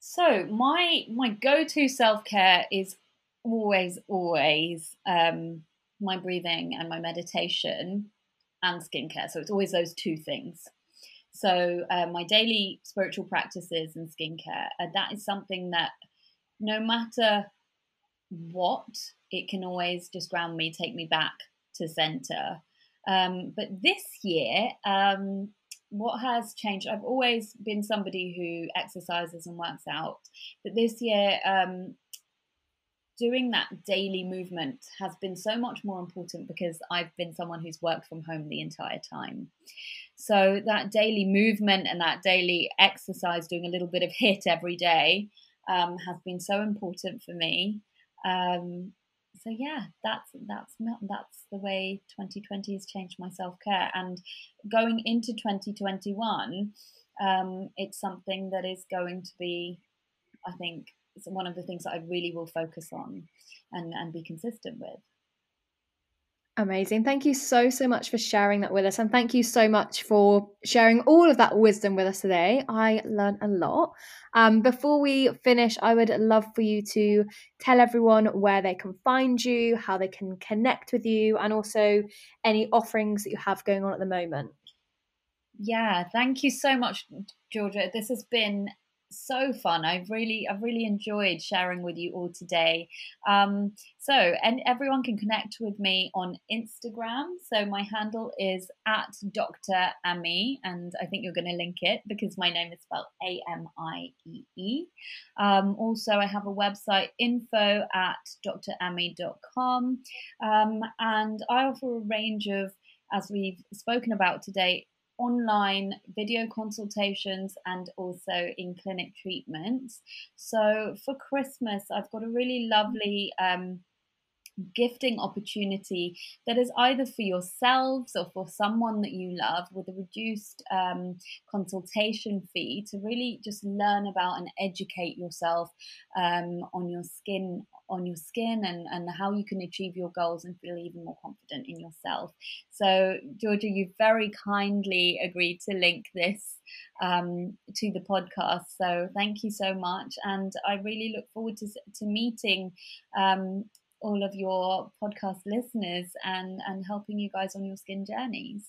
So my my go-to self-care is always, always um, my breathing and my meditation and skincare. So it's always those two things. So uh, my daily spiritual practices and skincare, uh, that is something that no matter what, it can always just ground me, take me back to center. Um, but this year, um, what has changed? I've always been somebody who exercises and works out, but this year, um, doing that daily movement has been so much more important because I've been someone who's worked from home the entire time. So that daily movement and that daily exercise, doing a little bit of HIIT every day, um, has been so important for me. Um, so yeah, that's that's that's the way 2020 has changed my self care. And going into 2021, um, it's something that is going to be, I think, one of the things that I really will focus on and and be consistent with. Amazing. Thank you so, so much for sharing that with us. And thank you so much for sharing all of that wisdom with us today. I learned a lot. Um, before we finish, I would love for you to tell everyone where they can find you, how they can connect with you, and also any offerings that you have going on at the moment. Yeah, thank you so much, Georgia. This has been so fun. I've really, I've really enjoyed sharing with you all today. Um, so, and everyone can connect with me on Instagram. So my handle is at Dr. Amiee, and I think you're going to link it because my name is spelled A M I E E. Um, also, I have a website info at drami.com, um, and I offer a range of as we've spoken about today, online video consultations and also in clinic treatments. So for Christmas, I've got a really lovely um, gifting opportunity that is either for yourselves or for someone that you love with a reduced um, consultation fee to really just learn about and educate yourself um, on your skin on your skin and, and how you can achieve your goals and feel even more confident in yourself. So, Georgia, you very kindly agreed to link this um, to the podcast. So, thank you so much. And I really look forward to, to meeting um, all of your podcast listeners and and helping you guys on your skin journeys.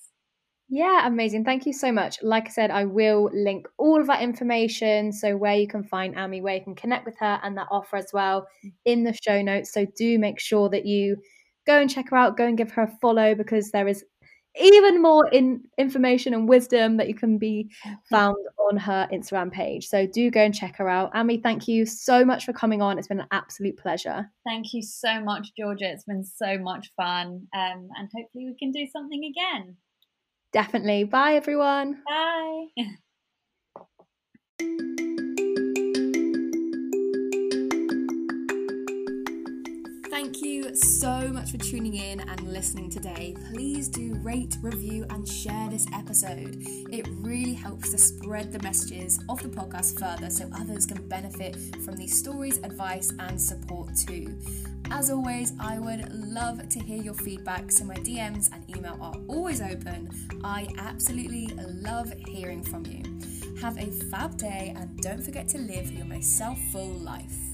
Yeah, amazing. Thank you so much. Like I said, I will link all of that information. So, where you can find Amiee, where you can connect with her, and that offer as well in the show notes. So, do make sure that you go and check her out, go and give her a follow because there is even more in information and wisdom that you can be found on her Instagram page. So do go and check her out. Amiee, thank you so much for coming on. It's been an absolute pleasure. Thank you so much, Georgia. It's been so much fun. Um, and hopefully we can do something again. Definitely. Bye, everyone. Bye. Thank you so much for tuning in and listening today. Please do rate, review, and share this episode. It really helps to spread the messages of the podcast further so others can benefit from these stories, advice, and support too. As always, I would love to hear your feedback, so my DMs and email are always open. I absolutely love hearing from you. Have a fab day and don't forget to live your most self full life.